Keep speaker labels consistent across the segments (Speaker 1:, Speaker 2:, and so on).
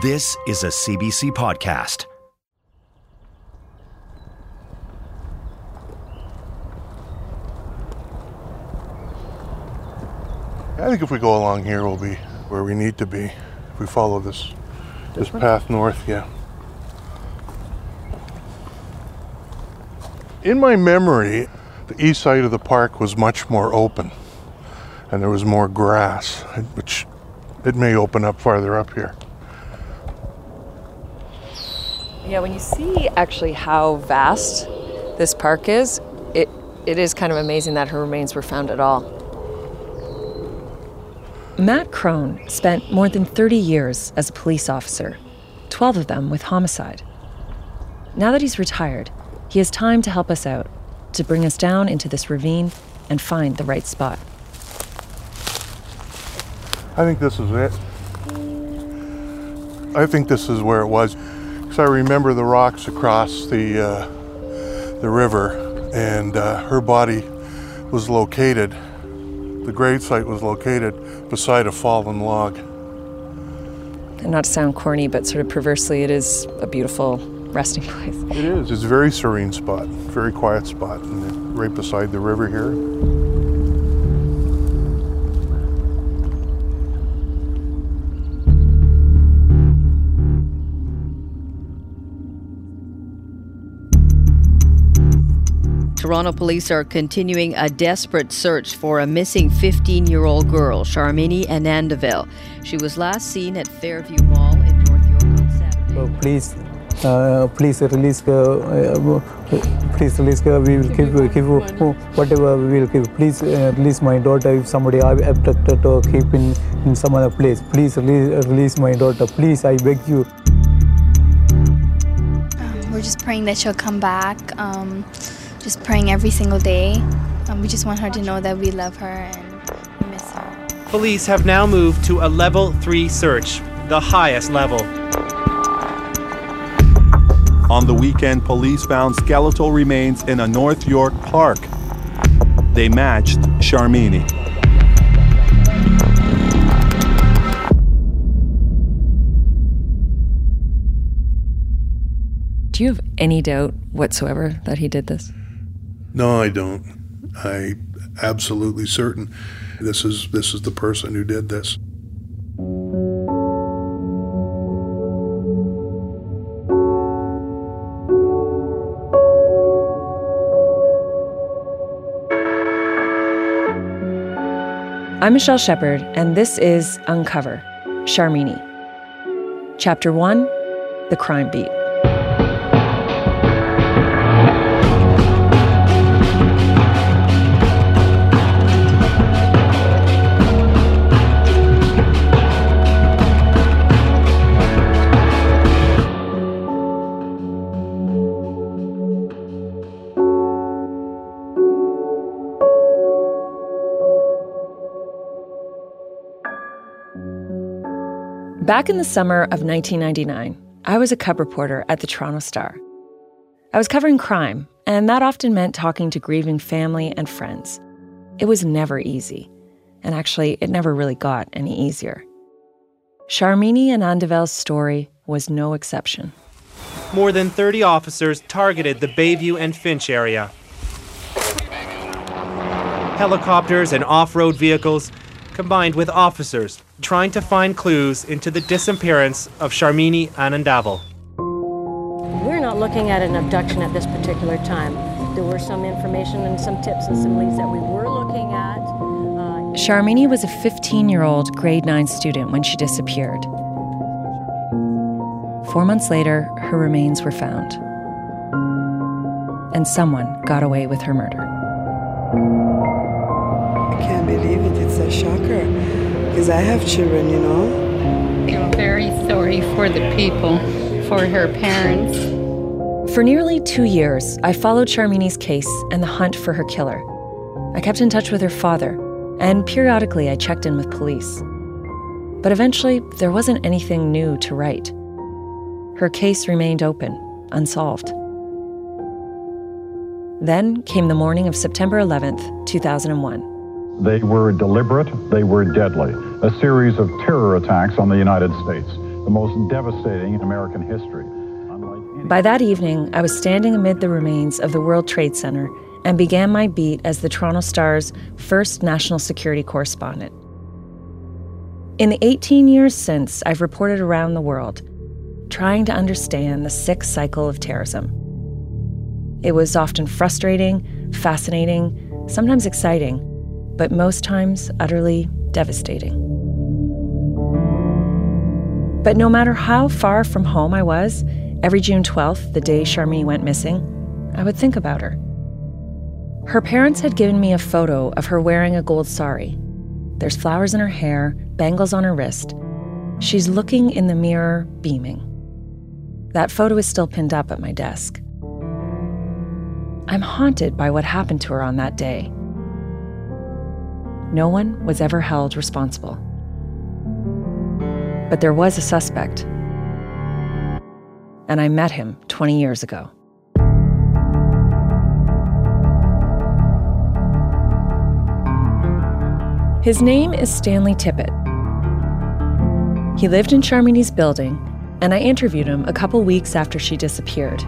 Speaker 1: This is a CBC podcast.
Speaker 2: I think if we go along here, we'll be where we need to be. If we follow this this path north, yeah. In my memory, the east side of the park was much more open, and there was more grass, which it may open up farther up here.
Speaker 3: Yeah, when you see actually how vast this park is, it it is kind of amazing that her remains were found at all.
Speaker 4: Matt Crone spent more than 30 years as a police officer, 12 of them with homicide. Now that he's retired, he has time to help us out, to bring us down into this ravine and find the right spot.
Speaker 2: I think this is it. I think this is where it was. I remember the rocks across the, uh, the river, and uh, her body was located, the grave site was located beside a fallen log.
Speaker 3: And not to sound corny, but sort of perversely, it is a beautiful resting place.
Speaker 2: It is. It's a very serene spot, very quiet spot, and right beside the river here.
Speaker 5: Toronto police are continuing a desperate search for a missing 15 year old girl, Sharmini Anandavel. She was last seen at Fairview Mall in North York on Saturday.
Speaker 6: So please, uh, please release her. Uh, please release her. We will keep, keep whatever we will keep. Please uh, release my daughter. If somebody abducted or keep in, in some other place, please release, release my daughter. Please, I beg you.
Speaker 7: Um, we're just praying that she'll come back. Um, just praying every single day. Um, we just want her to know that we love her and we miss her.
Speaker 8: Police have now moved to a level 3 search, the highest level.
Speaker 9: On the weekend, police found skeletal remains in a North York park. They matched Sharmini.
Speaker 3: Do you have any doubt whatsoever that he did this?
Speaker 2: No, I don't. I absolutely certain this is this is the person who did this.
Speaker 4: I'm Michelle Shephard, and this is Uncover Sharmini. Chapter 1 The Crime Beat. Back in the summer of 1999, I was a cub reporter at the Toronto Star. I was covering crime, and that often meant talking to grieving family and friends. It was never easy, and actually, it never really got any easier. Sharmini Anandavel's story was no exception.
Speaker 8: More than 30 officers targeted the Bayview and Finch area. Helicopters and off road vehicles combined with officers trying to find clues into the disappearance of Sharmini Anandavel.
Speaker 10: We're not looking at an abduction at this particular time. There were some information and some tips and some leads that we were looking at.
Speaker 4: Uh, Sharmini was a 15 year old grade 9 student when she disappeared. Four months later, her remains were found. And someone got away with her murder.
Speaker 11: I can't believe it. It's a shocker because I have children, you know.
Speaker 12: I'm very sorry for the people for her parents.
Speaker 4: For nearly two years, I followed Sharmini's case and the hunt for her killer. I kept in touch with her father, and periodically I checked in with police. But eventually, there wasn't anything new to write. Her case remained open, unsolved. Then came the morning of September 11th, 2001.
Speaker 13: They were deliberate, they were deadly. A series of terror attacks on the United States, the most devastating in American history.
Speaker 4: By that evening, I was standing amid the remains of the World Trade Center and began my beat as the Toronto Star's first national security correspondent. In the 18 years since, I've reported around the world, trying to understand the sick cycle of terrorism. It was often frustrating, fascinating, sometimes exciting, but most times utterly devastating. But no matter how far from home I was, every June 12th, the day Sharmini went missing, I would think about her. Her parents had given me a photo of her wearing a gold sari. There's flowers in her hair, bangles on her wrist. She's looking in the mirror, beaming. That photo is still pinned up at my desk. I'm haunted by what happened to her on that day. No one was ever held responsible. But there was a suspect. And I met him 20 years ago. His name is Stanley Tippett. He lived in Sharmini's building, and I interviewed him a couple weeks after she disappeared.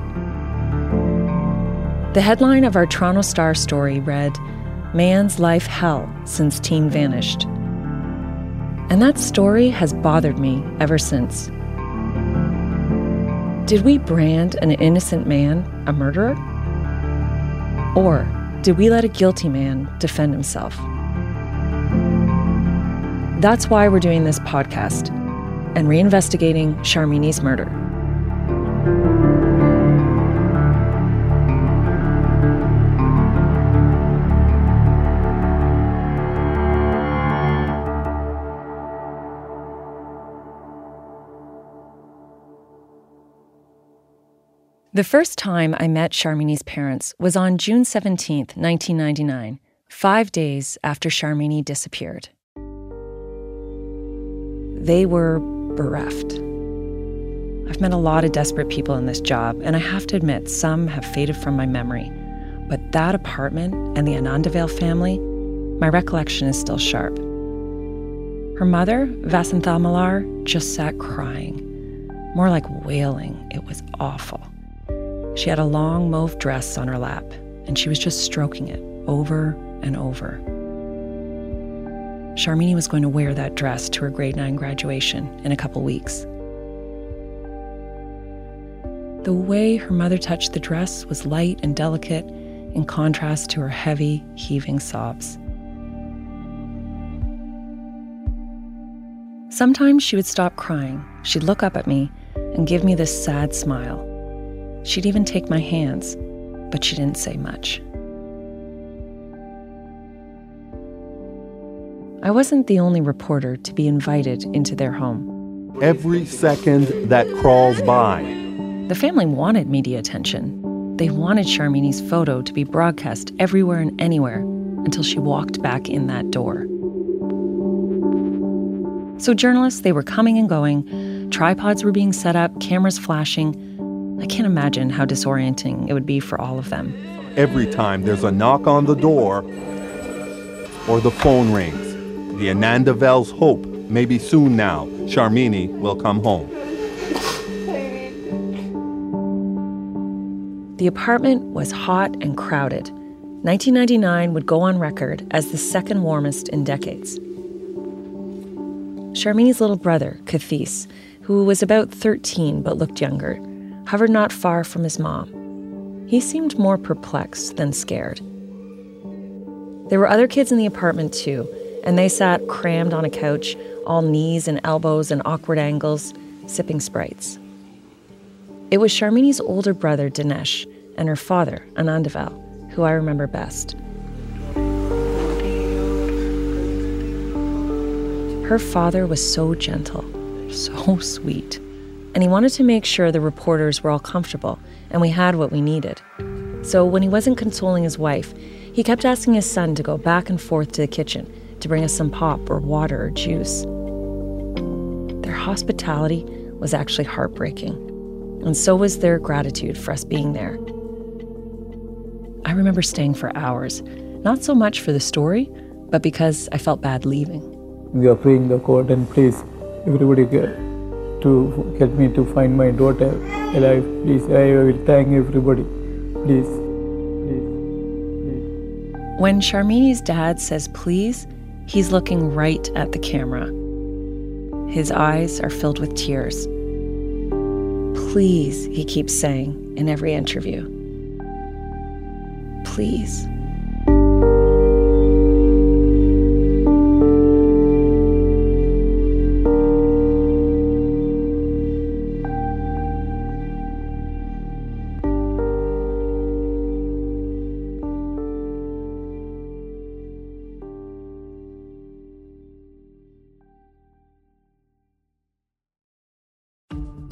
Speaker 4: The headline of our Toronto Star story read, Man's Life Hell Since Teen Vanished. And that story has bothered me ever since. Did we brand an innocent man a murderer? Or did we let a guilty man defend himself? That's why we're doing this podcast and reinvestigating Sharmini's murder. The first time I met Sharmini's parents was on June 17, 1999, five days after Sharmini disappeared. They were bereft. I've met a lot of desperate people in this job, and I have to admit, some have faded from my memory. But that apartment and the Anandavel family, my recollection is still sharp. Her mother, Vasantha Malar, just sat crying, more like wailing. It was awful. She had a long mauve dress on her lap, and she was just stroking it over and over. Sharmini was going to wear that dress to her grade 9 graduation in a couple weeks. The way her mother touched the dress was light and delicate in contrast to her heavy, heaving sobs. Sometimes she would stop crying, she'd look up at me, and give me this sad smile. She'd even take my hands, but she didn't say much. I wasn't the only reporter to be invited into their home.
Speaker 9: Every second that crawls by.
Speaker 4: The family wanted media attention. They wanted Sharmini's photo to be broadcast everywhere and anywhere until she walked back in that door. So journalists, they were coming and going. Tripods were being set up, cameras flashing. I can't imagine how disorienting it would be for all of them.
Speaker 9: Every time there's a knock on the door or the phone rings, the Anandavel's hope maybe soon now Sharmini will come home.
Speaker 4: The apartment was hot and crowded. 1999 would go on record as the second warmest in decades. Sharmini's little brother, Kathis, who was about 13 but looked younger, hovered not far from his mom. He seemed more perplexed than scared. There were other kids in the apartment too, and they sat crammed on a couch, all knees and elbows and awkward angles, sipping sprites. It was Sharmini's older brother, Dinesh, and her father, Anandavel, who I remember best. Her father was so gentle, so sweet. And he wanted to make sure the reporters were all comfortable and we had what we needed. So when he wasn't consoling his wife, he kept asking his son to go back and forth to the kitchen to bring us some pop or water or juice. Their hospitality was actually heartbreaking, and so was their gratitude for us being there. I remember staying for hours, not so much for the story, but because I felt bad leaving.
Speaker 6: We are praying the court and please everybody get to help me to find my daughter alive. Please, I will thank everybody. Please. Please, please.
Speaker 4: When Sharmini's dad says please, he's looking right at the camera. His eyes are filled with tears. Please, he keeps saying in every interview. Please.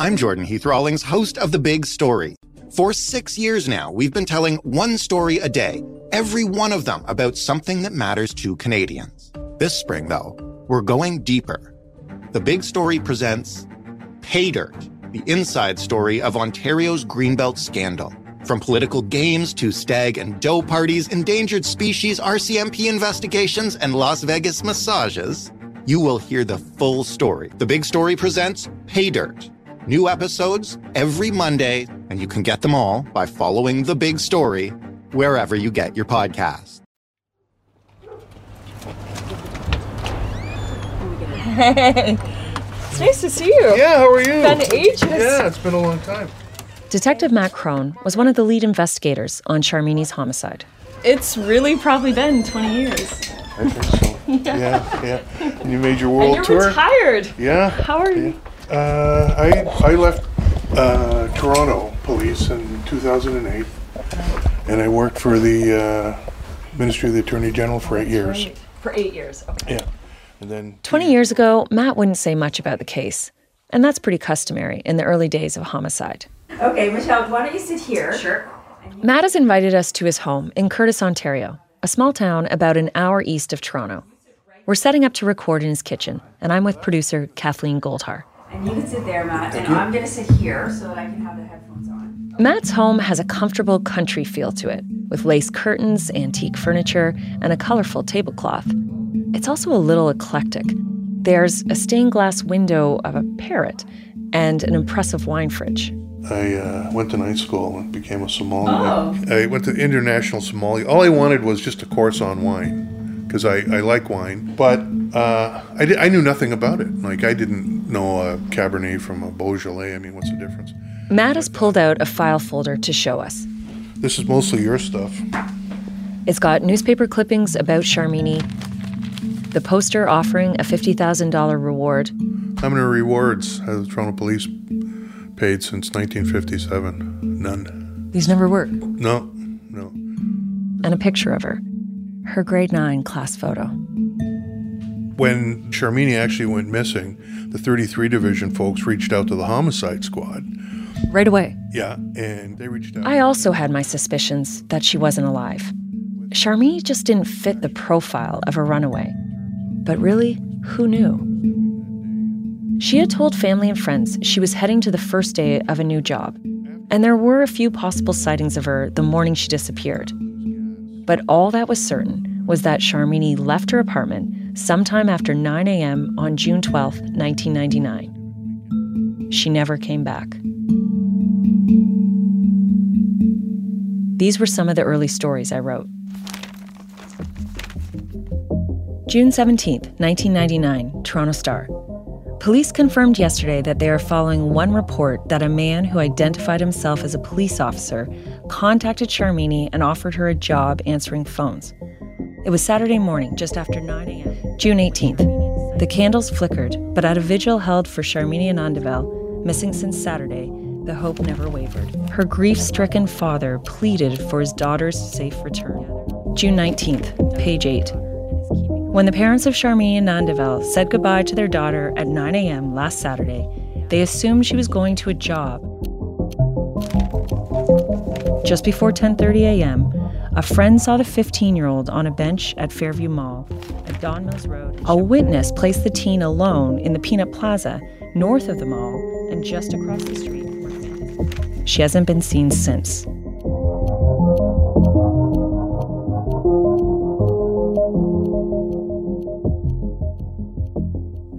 Speaker 12: I'm Jordan Heath Rawlings, host of The Big Story. For six years now, we've been telling one story a day, every one of them about something that matters to Canadians. This spring, though, we're going deeper. The Big Story presents Pay Dirt, the inside story of Ontario's Greenbelt scandal. From political games to stag and doe parties, endangered species RCMP investigations, and Las Vegas massages, you will hear the full story. The Big Story presents Pay Dirt. New episodes every Monday, and you can get them all by following The Big Story wherever you get your podcast.
Speaker 3: Hey, it's nice to see you.
Speaker 2: Yeah, how are you?
Speaker 3: It's Been ages.
Speaker 2: Yeah, it's been a long time.
Speaker 4: Detective Matt Crone was one of the lead investigators on Sharmini's homicide.
Speaker 3: It's really probably been 20 years.
Speaker 2: I think so. yeah, yeah. And you made your world
Speaker 3: and you're
Speaker 2: tour.
Speaker 3: retired.
Speaker 2: Yeah.
Speaker 3: How are you?
Speaker 2: Uh, I I left uh, Toronto Police in 2008, and I worked for the uh, Ministry of the Attorney General for eight years.
Speaker 3: Right. For eight years. Okay.
Speaker 2: Yeah, and then
Speaker 4: 20 years ago, Matt wouldn't say much about the case. And that's pretty customary in the early days of homicide.
Speaker 14: Okay, Michelle, why don't you sit here? Sure.
Speaker 4: Matt has invited us to his home in Courtice, Ontario, a small town about an hour east of Toronto. We're setting up to record in his kitchen, and I'm with producer Kathleen Goldhar.
Speaker 14: And you can sit there, Matt, and I'm going to sit here so that I can have the headphones on.
Speaker 4: Matt's home has a comfortable country feel to it, with lace curtains, antique furniture, and a colorful tablecloth. It's also a little eclectic. There's a stained glass window of a parrot and an impressive wine fridge.
Speaker 2: I uh, went to night school and became a sommelier.
Speaker 14: Oh.
Speaker 2: I went to international sommelier. All I wanted was just a course on wine because I, I like wine, but uh, I, di- I knew nothing about it. Like I didn't know a Cabernet from a Beaujolais. I mean, what's the difference?
Speaker 4: Matt has pulled out a file folder to show us.
Speaker 2: This is mostly your stuff.
Speaker 4: It's got newspaper clippings about Sharmini, the poster offering a $50,000 reward,
Speaker 2: How many rewards has the Toronto Police paid since 1957? None.
Speaker 4: these never work,
Speaker 2: No, no.
Speaker 4: and a picture of her, her grade 9 class photo.
Speaker 2: When Sharmini actually went missing, the 33 Division folks reached out to the homicide squad.
Speaker 4: Right away.
Speaker 2: Yeah, and they reached out.
Speaker 4: I also had my suspicions that she wasn't alive. Sharmini just didn't fit the profile of a runaway. But really, who knew? She had told family and friends she was heading to the first day of a new job, and there were a few possible sightings of her the morning she disappeared. But all that was certain was that Sharmini left her apartment sometime after 9 a.m. on June 12, 1999. She never came back. These were some of the early stories I wrote. June 17, 1999, Toronto Star. Police confirmed yesterday that they are following one report that a man who identified himself as a police officer contacted Sharmini and offered her a job answering phones. It was Saturday morning, just after 9 a.m. June 18th. The candles flickered, but at a vigil held for Sharmini Anandavel, missing since Saturday, the hope never wavered. Her grief stricken father pleaded for his daughter's safe return. June 19th, page 8. When the parents of Sharmini Anandavel said goodbye to their daughter at 9 a.m. last Saturday, they assumed she was going to a job. Just before 10:30 a.m., a friend saw the 15-year-old on a bench at Fairview Mall at Don Mills Road. A witness placed the teen alone in the Peanut Plaza north of the mall and just across the street. She hasn't been seen since.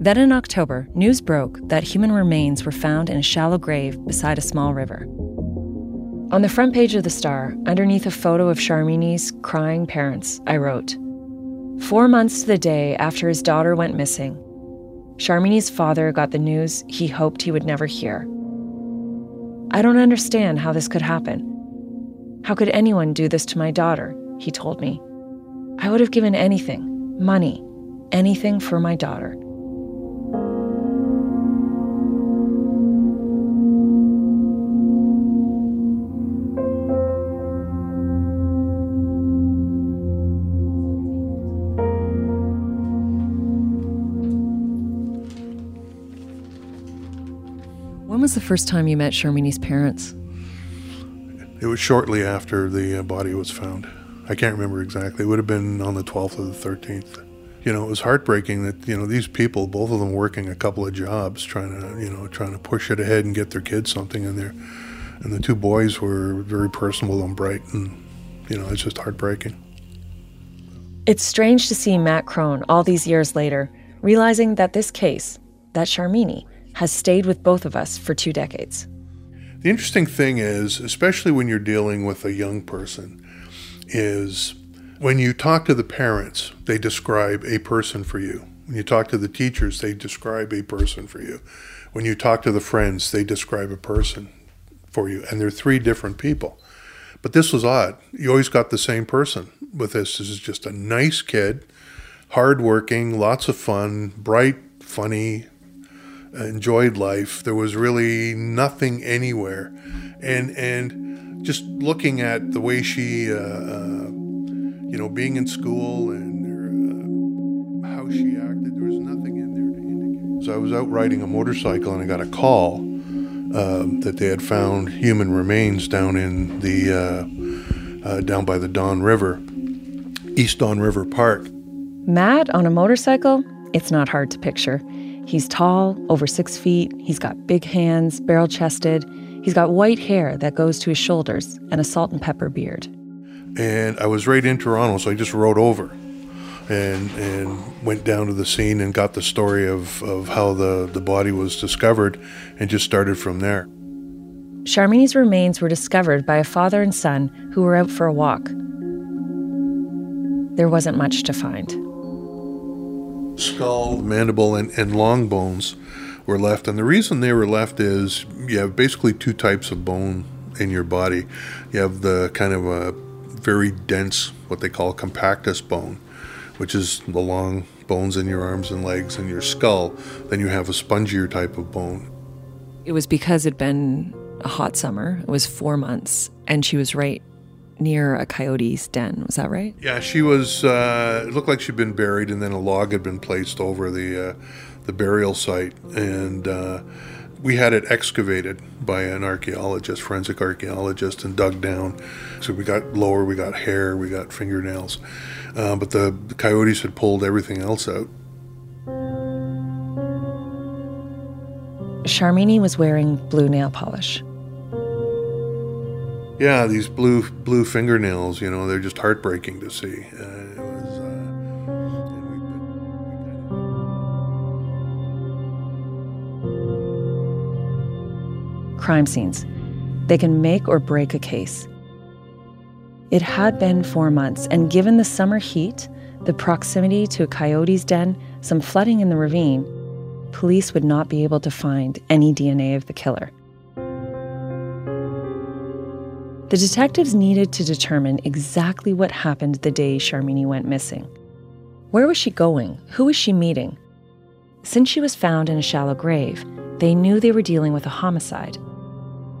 Speaker 4: Then in October, news broke that human remains were found in a shallow grave beside a small river. On the front page of the Star, underneath a photo of Sharmini's crying parents, I wrote Four months to the day after his daughter went missing, Sharmini's father got the news he hoped he would never hear. I don't understand how this could happen. How could anyone do this to my daughter? He told me. I would have given anything money, anything for my daughter. Was the first time you met Sharmini's parents?
Speaker 2: It was shortly after the uh, body was found. I can't remember exactly. It would have been on the 12th or the 13th. You know, it was heartbreaking that, you know, these people, both of them working a couple of jobs, trying to, you know, trying to push it ahead and get their kids something in there. And the two boys were very personable and bright, and, you know, it's just heartbreaking.
Speaker 4: It's strange to see Matt Crone all these years later, realizing that this case, that Sharmini, has stayed with both of us for two decades.
Speaker 2: The interesting thing is, especially when you're dealing with a young person, is when you talk to the parents, they describe a person for you. When you talk to the teachers, they describe a person for you. When you talk to the friends, they describe a person for you. And they're three different people. But this was odd. You always got the same person with this. This is just a nice kid, hardworking, lots of fun, bright, funny, enjoyed life. There was really nothing anywhere, and and just looking at the way she, uh, uh, you know, being in school and uh, how she acted, there was nothing in there to indicate. So I was out riding a motorcycle and I got a call um, that they had found human remains down in the uh, uh, down by the Don River, East Don River Park.
Speaker 4: Matt on a motorcycle, it's not hard to picture. He's tall, over six feet. He's got big hands, barrel chested. He's got white hair that goes to his shoulders and a salt and pepper beard.
Speaker 2: And I was right in Toronto, so I just rode over and and went down to the scene and got the story of, of how the, the body was discovered and just started from there.
Speaker 4: Sharmini's remains were discovered by a father and son who were out for a walk. There wasn't much to find
Speaker 2: skull, mandible, and, and long bones were left. And the reason they were left is you have basically two types of bone in your body. You have the kind of a very dense, what they call compactus bone, which is the long bones in your arms and legs and your skull. Then you have a spongier type of bone.
Speaker 4: It was because it'd been a hot summer. It was four months, and she was right near a coyote's den. Was that right?
Speaker 2: Yeah, she was. Uh, it looked like she'd been buried, and then a log had been placed over the uh, the burial site, and uh, we had it excavated by an archaeologist, forensic archaeologist, and dug down. So we got lower, we got hair, we got fingernails, uh, but the, the coyotes had pulled everything else out.
Speaker 4: Sharmini was wearing blue nail polish.
Speaker 2: Yeah, these blue blue fingernails, you know, they're just heartbreaking to see. Uh, was,
Speaker 4: uh... Crime scenes. They can make or break a case. It had been four months, and given the summer heat, the proximity to a coyote's den, some flooding in the ravine, police would not be able to find any DNA of the killer. The detectives needed to determine exactly what happened the day Sharmini went missing. Where was she going? Who was she meeting? Since she was found in a shallow grave, they knew they were dealing with a homicide.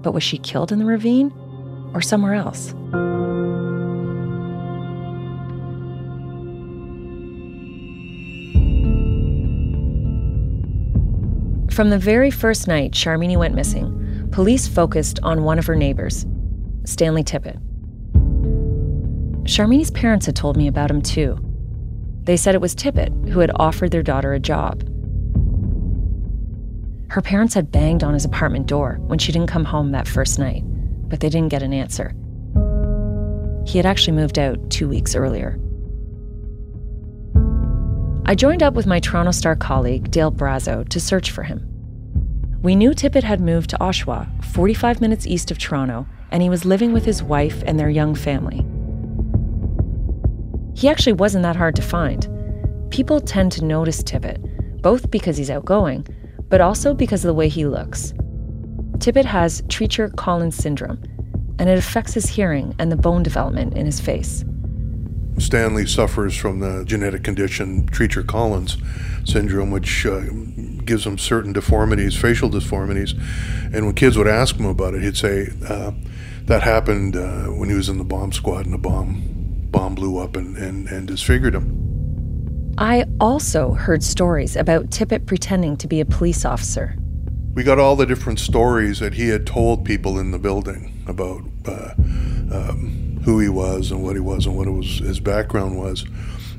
Speaker 4: But was she killed in the ravine or somewhere else? From the very first night Sharmini went missing, police focused on one of her neighbors, Stanley Tippett. Sharmini's parents had told me about him too. They said it was Tippett who had offered their daughter a job. Her parents had banged on his apartment door when she didn't come home that first night, but they didn't get an answer. He had actually moved out two weeks earlier. I joined up with my Toronto Star colleague, Dale Brazao, to search for him. We knew Tippett had moved to Oshawa, 45 minutes east of Toronto, and he was living with his wife and their young family. He actually wasn't that hard to find. People tend to notice Tippett, both because he's outgoing, but also because of the way he looks. Tippett has Treacher Collins syndrome, and it affects his hearing and the bone development in his face.
Speaker 2: Stanley suffers from the genetic condition Treacher Collins syndrome, which uh, gives him certain deformities, facial deformities. And when kids would ask him about it, he'd say uh, that happened uh, when he was in the bomb squad and the bomb bomb blew up and, and, and disfigured him.
Speaker 4: I also heard stories about Tippett pretending to be a police officer.
Speaker 2: We got all the different stories that he had told people in the building about uh, um, who he was and what he was and what was, his background was.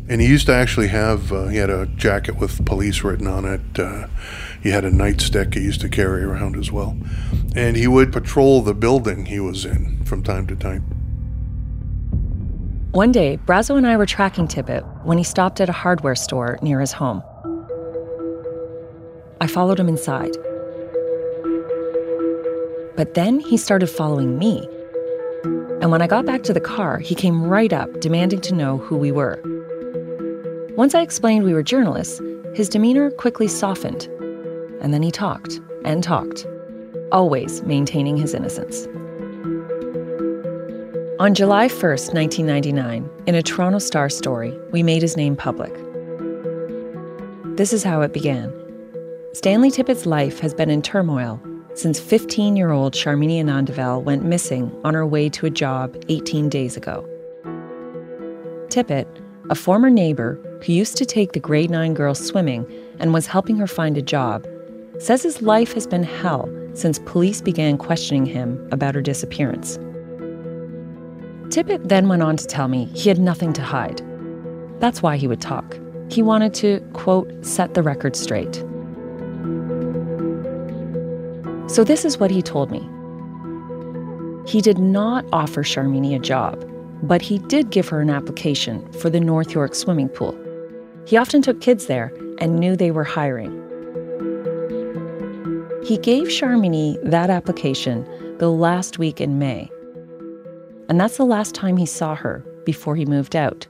Speaker 2: And he used to actually have, uh, he had a jacket with police written on it. He had a nightstick he used to carry around as well. And he would patrol the building he was in from time to time.
Speaker 4: One day, Brazao and I were tracking Tippett when he stopped at a hardware store near his home. I followed him inside. But then he started following me. And when I got back to the car, he came right up, demanding to know who we were. Once I explained we were journalists, his demeanor quickly softened. And then he talked and talked, always maintaining his innocence. On July 1st, 1999, in a Toronto Star story, we made his name public. This is how it began. Stanley Tippett's life has been in turmoil since 15 year old Sharmini Anandavel went missing on her way to a job 18 days ago. Tippett, a former neighbor who used to take the grade 9 girl swimming and was helping her find a job, says his life has been hell since police began questioning him about her disappearance. Tippett then went on to tell me he had nothing to hide. That's why he would talk. He wanted to, quote, set the record straight. So, this is what he told me. He did not offer Sharmini a job, but he did give her an application for the North York swimming pool. He often took kids there and knew they were hiring. He gave Sharmini that application the last week in May. And that's the last time he saw her before he moved out.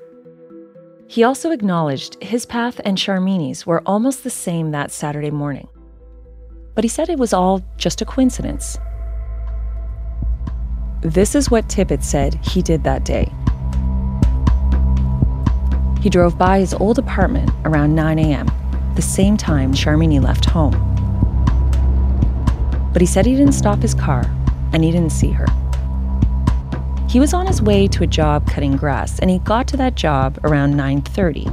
Speaker 4: He also acknowledged his path and Sharmini's were almost the same that Saturday morning but he said it was all just a coincidence. This is what Tippett said he did that day. He drove by his old apartment around 9 a.m., the same time Sharmini left home. But he said he didn't stop his car and he didn't see her. He was on his way to a job cutting grass and he got to that job around 9:30.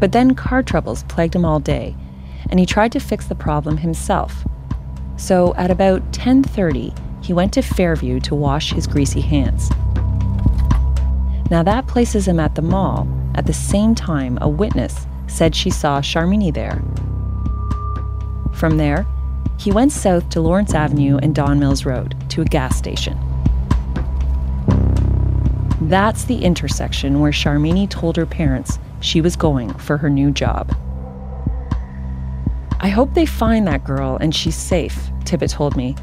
Speaker 4: But then car troubles plagued him all day and he tried to fix the problem himself. So at about 10:30, he went to Fairview to wash his greasy hands. Now that places him at the mall at the same time a witness said she saw Sharmini there. From there, he went south to Lawrence Avenue and Don Mills Road to a gas station. That's the intersection where Sharmini told her parents she was going for her new job. I hope they find that girl and she's safe, Tippett told me.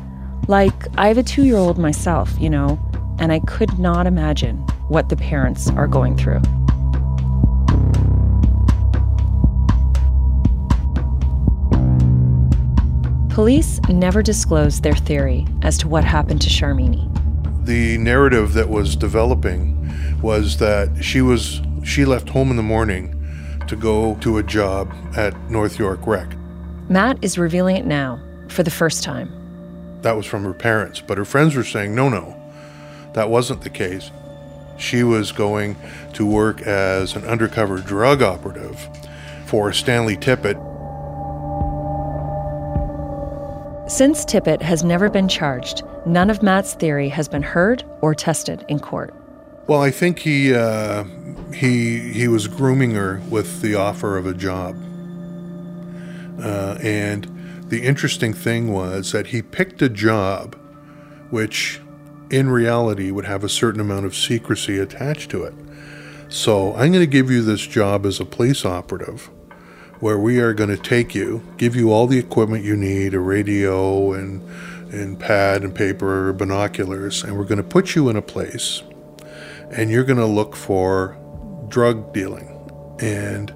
Speaker 4: Like, I have a two year old myself, you know, and I could not imagine what the parents are going through. Police never disclosed their theory as to what happened to Sharmini.
Speaker 2: The narrative that was developing was that she was she left home in the morning to go to a job at North York Rec.
Speaker 4: Matt is revealing it now for the first time.
Speaker 2: That was from her parents, but her friends were saying, no, no, that wasn't the case. She was going to work as an undercover drug operative for Stanley Tippett.
Speaker 4: Since Tippett has never been charged, none of Matt's theory has been heard or tested in court.
Speaker 2: Well, I think he uh, he he was grooming her with the offer of a job, uh, and the interesting thing was that he picked a job, which in reality would have a certain amount of secrecy attached to it. So I'm going to give you this job as a police operative, where we are going to take you, give you all the equipment you need, a radio and and pad and paper, binoculars, and we're going to put you in a place and you're going to look for drug dealing. And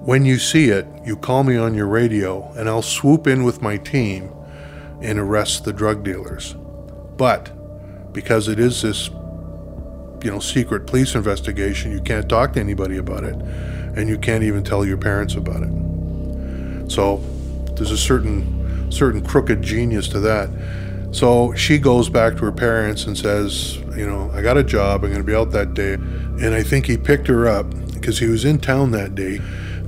Speaker 2: when you see it, you call me on your radio, and I'll swoop in with my team and arrest the drug dealers. But because it is this, you know, secret police investigation, you can't talk to anybody about it, and you can't even tell your parents about it. So there's a certain certain crooked genius to that. So she goes back to her parents and says, you know, I got a job. I'm going to be out that day. And I think he picked her up because he was in town that day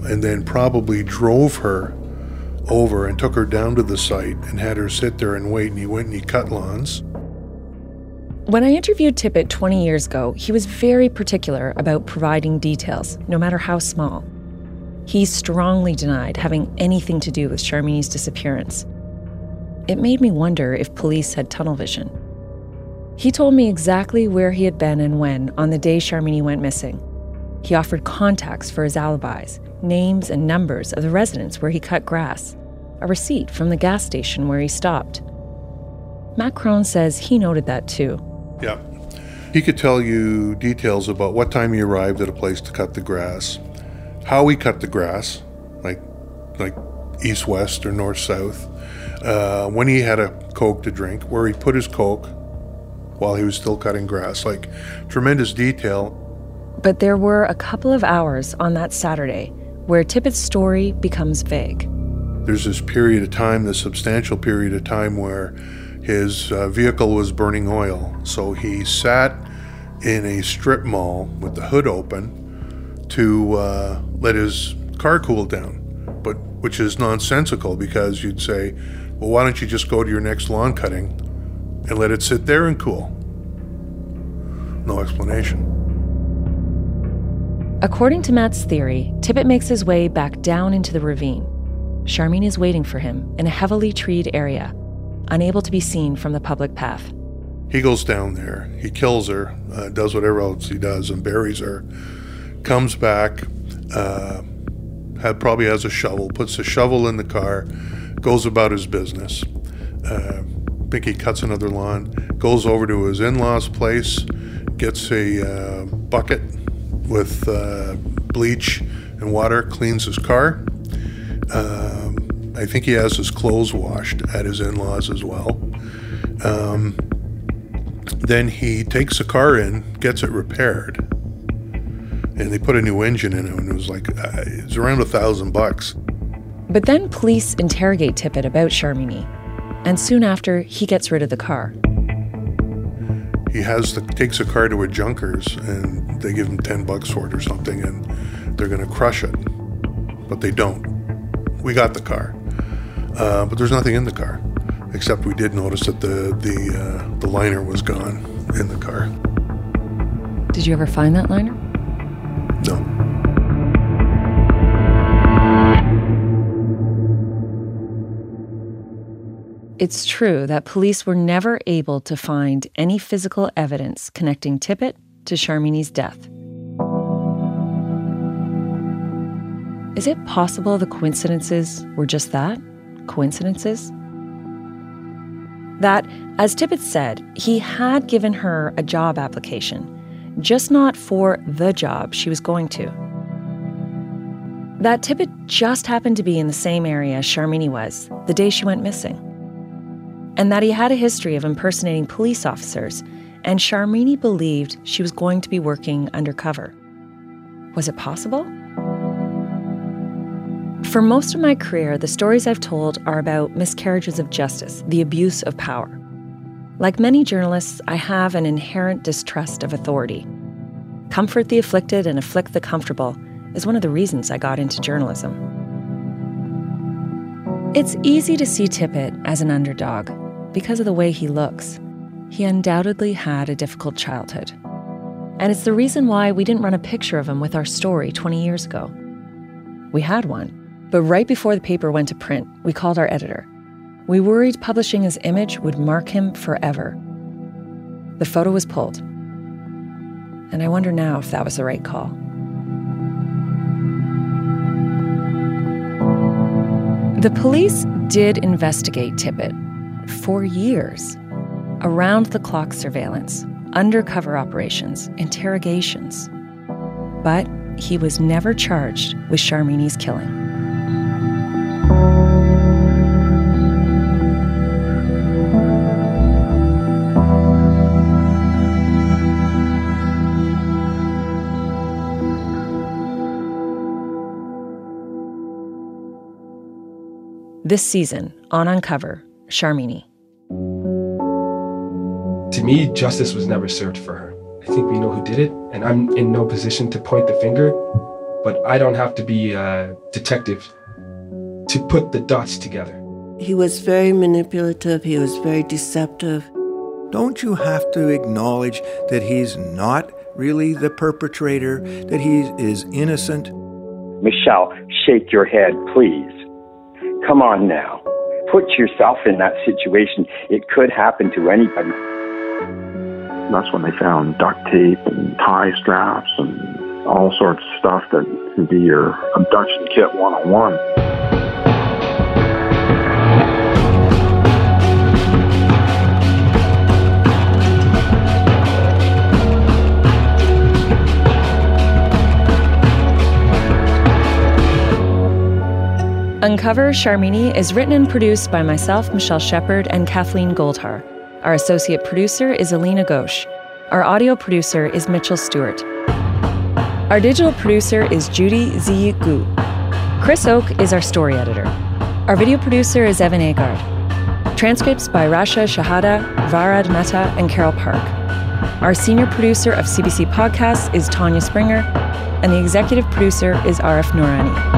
Speaker 2: and then probably drove her over and took her down to the site and had her sit there and wait. And he went and he cut lawns.
Speaker 4: When I interviewed Tippett 20 years ago, he was very particular about providing details, no matter how small. He strongly denied having anything to do with Sharmini's disappearance. It made me wonder if police had tunnel vision. He told me exactly where he had been and when on the day Sharmini went missing. He offered contacts for his alibis, names and numbers of the residents where he cut grass, a receipt from the gas station where he stopped. Matt Crone says he noted that too.
Speaker 2: Yeah. He could tell you details about what time he arrived at a place to cut the grass, how he cut the grass, like like east west or north south, uh, when he had a coke to drink, where he put his coke, while he was still cutting grass. Like tremendous detail.
Speaker 4: But there were a couple of hours on that Saturday where Tippett's story becomes vague.
Speaker 2: There's this period of time, this substantial period of time where his uh, vehicle was burning oil. So he sat in a strip mall with the hood open to uh, let his car cool down, but which is nonsensical because you'd say, well, why don't you just go to your next lawn cutting and let it sit there and cool. No explanation.
Speaker 4: According to Matt's theory, Tippett makes his way back down into the ravine. Sharmini is waiting for him in a heavily treed area, unable to be seen from the public path.
Speaker 2: He goes down there, he kills her, uh, does whatever else he does, and buries her. Comes back, uh, had, probably has a shovel, puts a shovel in the car, goes about his business. Uh, Pinky cuts another lawn, goes over to his in law's place, gets a uh, bucket with uh, bleach and water, cleans his car. Um, I think he has his clothes washed at his in laws as well. Um, then he takes the car in, gets it repaired, and they put a new engine in it, and it was like uh, it's around a thousand bucks.
Speaker 4: But then police interrogate Tippett about Sharmini and soon after, he gets rid of the car.
Speaker 2: He has the, takes a car to a Junkers, and they give him ten bucks for it or something, and they're going to crush it, but they don't. We got the car, uh, but there's nothing in the car, except we did notice that the the uh, the liner was gone in the car.
Speaker 4: Did you ever find that liner?
Speaker 2: No.
Speaker 4: It's true that police were never able to find any physical evidence connecting Tippett to Sharmini's death. Is it possible the coincidences were just that? Coincidences? That, as Tippett said, he had given her a job application, just not for the job she was going to. That Tippett just happened to be in the same area Sharmini was the day she went missing and that he had a history of impersonating police officers, and Sharmini believed she was going to be working undercover. Was it possible? For most of my career, the stories I've told are about miscarriages of justice, the abuse of power. Like many journalists, I have an inherent distrust of authority. Comfort the afflicted and afflict the comfortable is one of the reasons I got into journalism. It's easy to see Tippett as an underdog because of the way he looks. He undoubtedly had a difficult childhood. And it's the reason why we didn't run a picture of him with our story 20 years ago. We had one, but right before the paper went to print, we called our editor. We worried publishing his image would mark him forever. The photo was pulled. And I wonder now if that was the right call. The police did investigate Tippett for years. Around the clock surveillance, undercover operations, interrogations. But he was never charged with Sharmini's killing. This season on Uncover, Sharmini.
Speaker 15: To me, justice was never served for her. I think we know who did it, and I'm in no position to point the finger, but I don't have to be a detective to put the dots together.
Speaker 16: He was very manipulative, he was very deceptive.
Speaker 17: Don't you have to acknowledge that he's not really the perpetrator, that he is innocent?
Speaker 18: Michelle, shake your head, please. Come on now. Put yourself in that situation. It could happen to anybody.
Speaker 19: That's when they found duct tape and tie straps and all sorts of stuff that could be your abduction kit 101.
Speaker 4: Uncover Sharmini is written and produced by myself, Michelle Shephard, and Kathleen Goldhar. Our associate producer is Alina Ghosh. Our audio producer is Mitchell Stewart. Our digital producer is Judy Z. Gu. Chris Oke is our story editor. Our video producer is Evan Agard. Transcripts by Rasha Shahada, Varad Mehta, and Carol Park. Our senior producer of CBC Podcasts is Tanya Springer, and the executive producer is Arif Noorani.